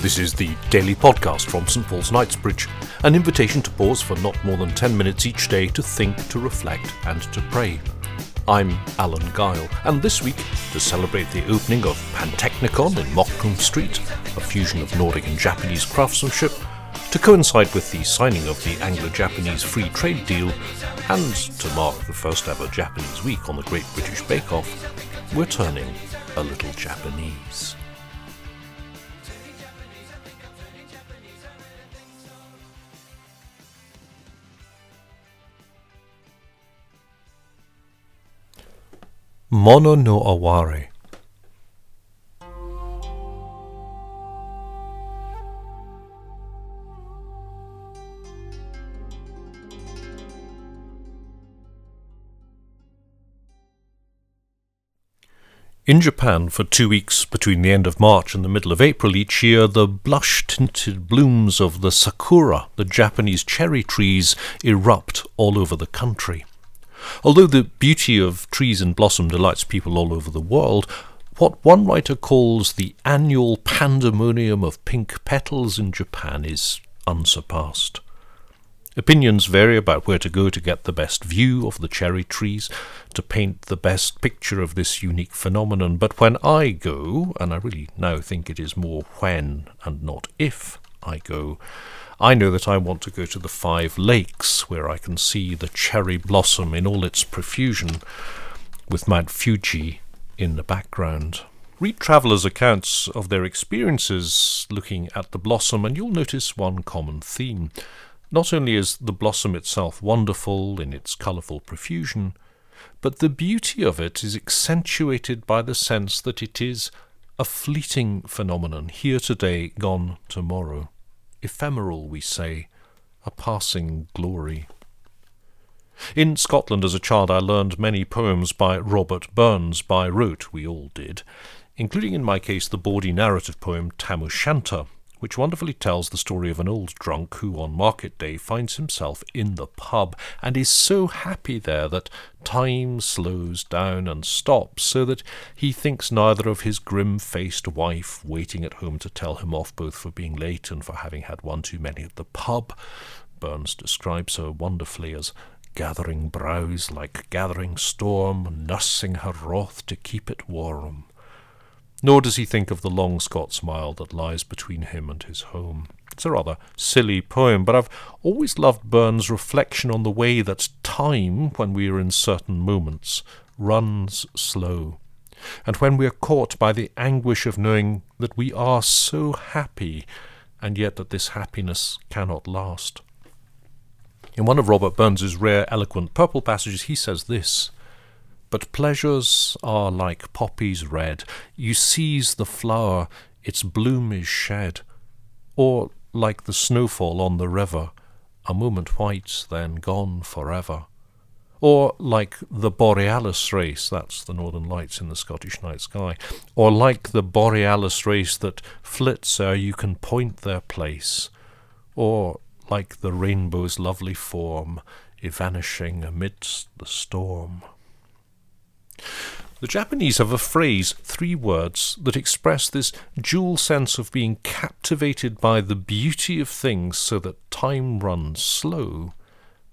This is the daily podcast from St Paul's Knightsbridge, an invitation to pause for not more than 10 minutes each day to think, to reflect, and to pray. I'm Alan Gyle, and this week, to celebrate the opening of Pantechnicon in Motcomb Street, a fusion of Nordic and Japanese craftsmanship, to coincide with the signing of the Anglo Japanese Free Trade Deal, and to mark the first ever Japanese Week on the Great British Bake Off, we're turning a little Japanese. Mono no Aware. In Japan, for two weeks between the end of March and the middle of April each year, the blush tinted blooms of the sakura, the Japanese cherry trees, erupt all over the country. Although the beauty of trees in blossom delights people all over the world, what one writer calls the annual pandemonium of pink petals in Japan is unsurpassed. Opinions vary about where to go to get the best view of the cherry trees, to paint the best picture of this unique phenomenon, but when I go, and I really now think it is more when and not if I go, I know that I want to go to the Five Lakes, where I can see the cherry blossom in all its profusion, with Mount Fuji in the background. Read travellers' accounts of their experiences looking at the blossom, and you'll notice one common theme. Not only is the blossom itself wonderful in its colourful profusion, but the beauty of it is accentuated by the sense that it is a fleeting phenomenon, here today, gone tomorrow ephemeral, we say, a passing glory. In Scotland as a child I learned many poems by Robert Burns by rote, we all did, including in my case the bawdy narrative poem Tam O'Shanter, which wonderfully tells the story of an old drunk who on market day finds himself in the pub and is so happy there that time slows down and stops so that he thinks neither of his grim faced wife waiting at home to tell him off both for being late and for having had one too many at the pub. Burns describes her wonderfully as gathering brows like gathering storm, nursing her wrath to keep it warm nor does he think of the long Scots mile that lies between him and his home. It's a rather silly poem, but I've always loved Burns' reflection on the way that time, when we are in certain moments, runs slow, and when we are caught by the anguish of knowing that we are so happy, and yet that this happiness cannot last. In one of Robert Burns's rare eloquent purple passages, he says this but pleasures are like poppies red. You seize the flower, its bloom is shed. Or like the snowfall on the river, a moment white, then gone forever. Or like the borealis race, that's the northern lights in the Scottish night sky, or like the borealis race that flits ere you can point their place, or like the rainbow's lovely form, evanishing amidst the storm. The Japanese have a phrase, three words, that express this dual sense of being captivated by the beauty of things so that time runs slow,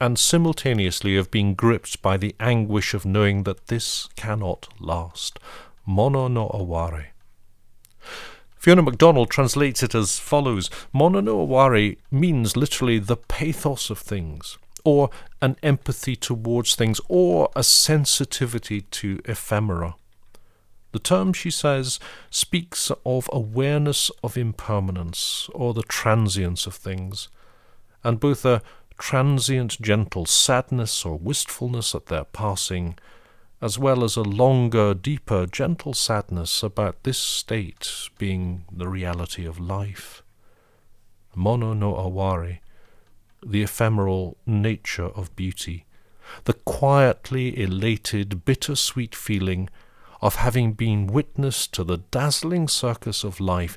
and simultaneously of being gripped by the anguish of knowing that this cannot last. Mono no aware. Fiona MacDonald translates it as follows Mono no aware means literally the pathos of things or an empathy towards things, or a sensitivity to ephemera. The term, she says, speaks of awareness of impermanence, or the transience of things, and both a transient gentle sadness or wistfulness at their passing, as well as a longer, deeper, gentle sadness about this state being the reality of life. Mono no aware the ephemeral nature of beauty, the quietly elated, bitter-sweet feeling of having been witness to the dazzling circus of life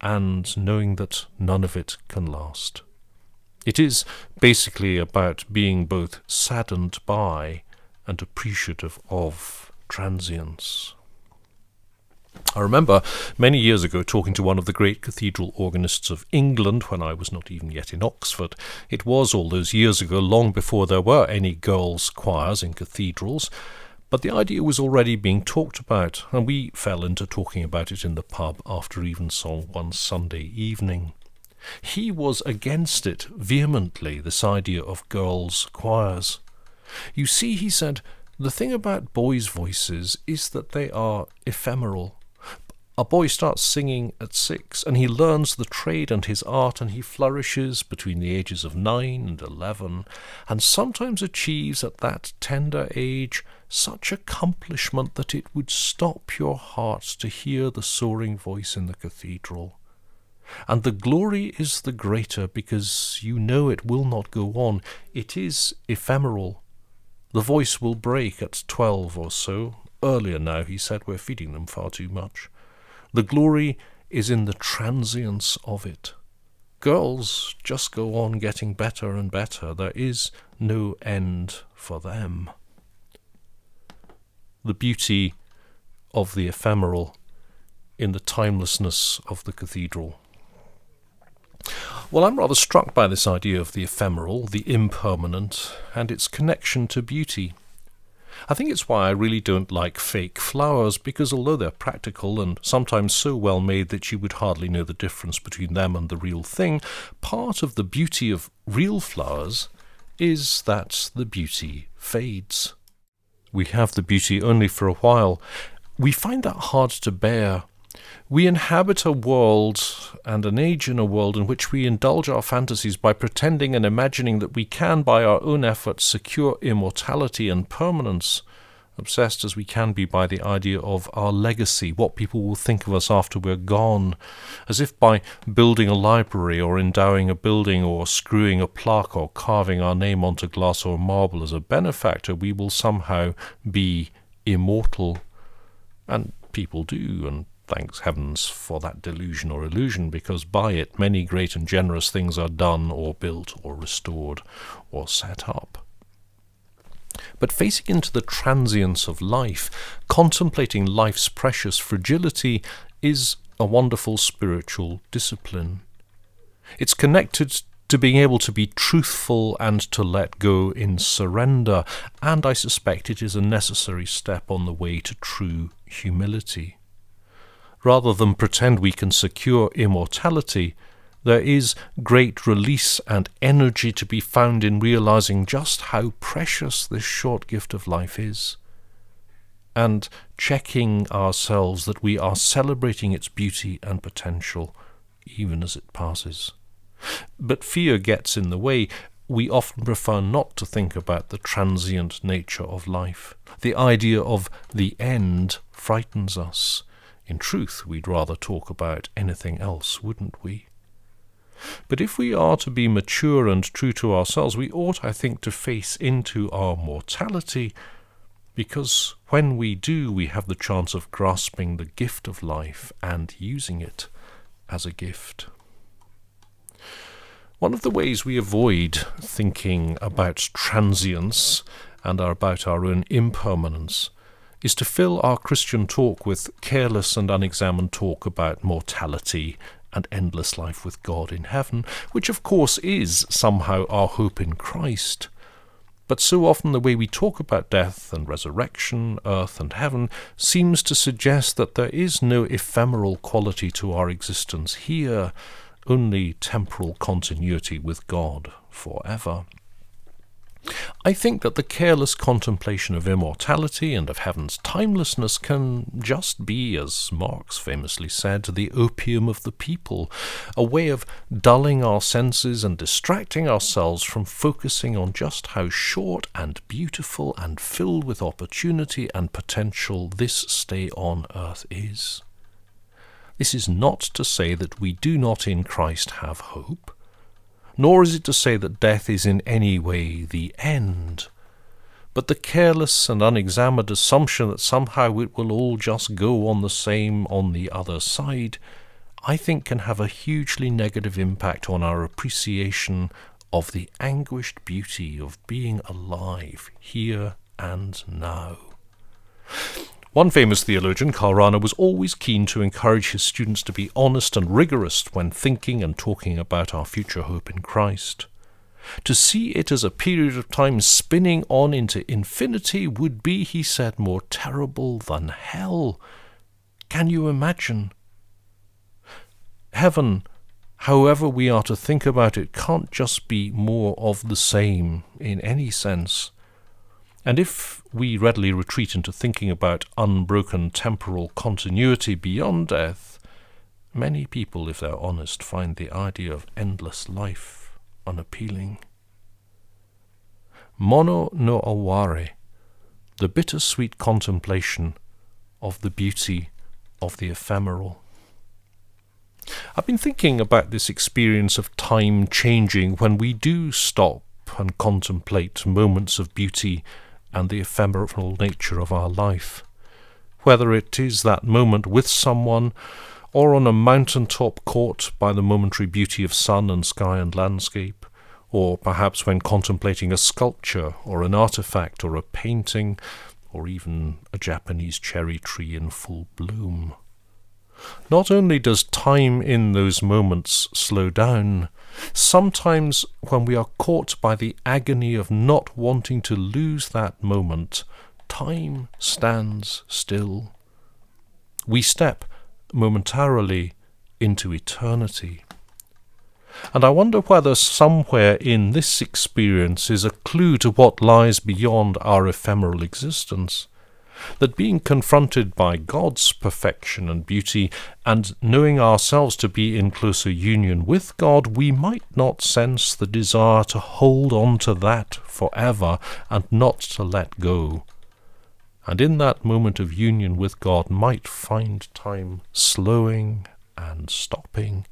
and knowing that none of it can last. It is basically about being both saddened by and appreciative of transience. I remember many years ago talking to one of the great cathedral organists of England when I was not even yet in Oxford. It was all those years ago, long before there were any girls' choirs in cathedrals, but the idea was already being talked about, and we fell into talking about it in the pub after evensong one Sunday evening. He was against it vehemently, this idea of girls' choirs. You see, he said, the thing about boys' voices is that they are ephemeral. A boy starts singing at six, and he learns the trade and his art, and he flourishes between the ages of nine and eleven, and sometimes achieves at that tender age such accomplishment that it would stop your heart to hear the soaring voice in the cathedral. And the glory is the greater because you know it will not go on. It is ephemeral. The voice will break at twelve or so. Earlier now, he said, we're feeding them far too much. The glory is in the transience of it. Girls just go on getting better and better. There is no end for them the beauty of the ephemeral in the timelessness of the cathedral. Well, I'm rather struck by this idea of the ephemeral, the impermanent, and its connection to beauty. I think it's why I really don't like fake flowers, because although they're practical and sometimes so well made that you would hardly know the difference between them and the real thing, part of the beauty of real flowers is that the beauty fades we have the beauty only for a while, we find that hard to bear. We inhabit a world and an age in a world in which we indulge our fantasies by pretending and imagining that we can, by our own efforts, secure immortality and permanence obsessed as we can be by the idea of our legacy, what people will think of us after we're gone, as if by building a library or endowing a building or screwing a plaque or carving our name onto glass or marble as a benefactor, we will somehow be immortal. And people do, and thanks heavens for that delusion or illusion, because by it many great and generous things are done or built or restored or set up. But facing into the transience of life, contemplating life's precious fragility, is a wonderful spiritual discipline. It's connected to being able to be truthful and to let go in surrender, and I suspect it is a necessary step on the way to true humility. Rather than pretend we can secure immortality, there is great release and energy to be found in realizing just how precious this short gift of life is, and checking ourselves that we are celebrating its beauty and potential even as it passes. But fear gets in the way. We often prefer not to think about the transient nature of life. The idea of the end frightens us. In truth, we'd rather talk about anything else, wouldn't we? But if we are to be mature and true to ourselves, we ought, I think, to face into our mortality, because when we do, we have the chance of grasping the gift of life and using it as a gift. One of the ways we avoid thinking about transience and about our own impermanence is to fill our Christian talk with careless and unexamined talk about mortality and endless life with God in heaven, which of course is somehow our hope in Christ. But so often the way we talk about death and resurrection, earth and heaven, seems to suggest that there is no ephemeral quality to our existence here, only temporal continuity with God forever. I think that the careless contemplation of immortality and of heaven's timelessness can just be, as Marx famously said, the opium of the people, a way of dulling our senses and distracting ourselves from focusing on just how short and beautiful and filled with opportunity and potential this stay on earth is. This is not to say that we do not in Christ have hope nor is it to say that death is in any way the end. But the careless and unexamined assumption that somehow it will all just go on the same on the other side, I think can have a hugely negative impact on our appreciation of the anguished beauty of being alive here and now. One famous theologian, Karl Rahner, was always keen to encourage his students to be honest and rigorous when thinking and talking about our future hope in Christ. To see it as a period of time spinning on into infinity would be, he said, more terrible than hell. Can you imagine? Heaven, however we are to think about it, can't just be more of the same in any sense. And if we readily retreat into thinking about unbroken temporal continuity beyond death, many people, if they're honest, find the idea of endless life unappealing. Mono no aware, the bittersweet contemplation of the beauty of the ephemeral. I've been thinking about this experience of time changing when we do stop and contemplate moments of beauty and the ephemeral nature of our life. Whether it is that moment with someone, or on a mountain top caught by the momentary beauty of sun and sky and landscape, or perhaps when contemplating a sculpture or an artifact or a painting, or even a Japanese cherry tree in full bloom. Not only does time in those moments slow down, sometimes when we are caught by the agony of not wanting to lose that moment, time stands still. We step momentarily into eternity. And I wonder whether somewhere in this experience is a clue to what lies beyond our ephemeral existence that being confronted by God's perfection and beauty, and knowing ourselves to be in closer union with God, we might not sense the desire to hold on to that forever and not to let go. And in that moment of union with God, might find time slowing and stopping.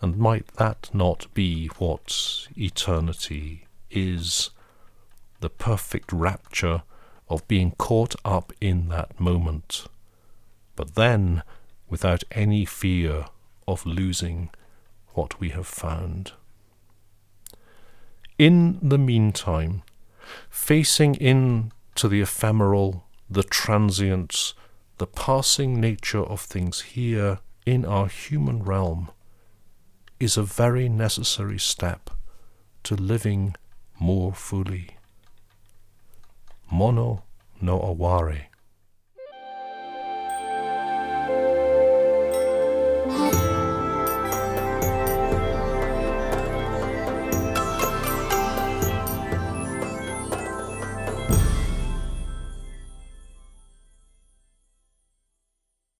And might that not be what eternity is? The perfect rapture of being caught up in that moment, but then without any fear of losing what we have found. In the meantime, facing in to the ephemeral, the transient, the passing nature of things here in our human realm is a very necessary step to living more fully mono no aware.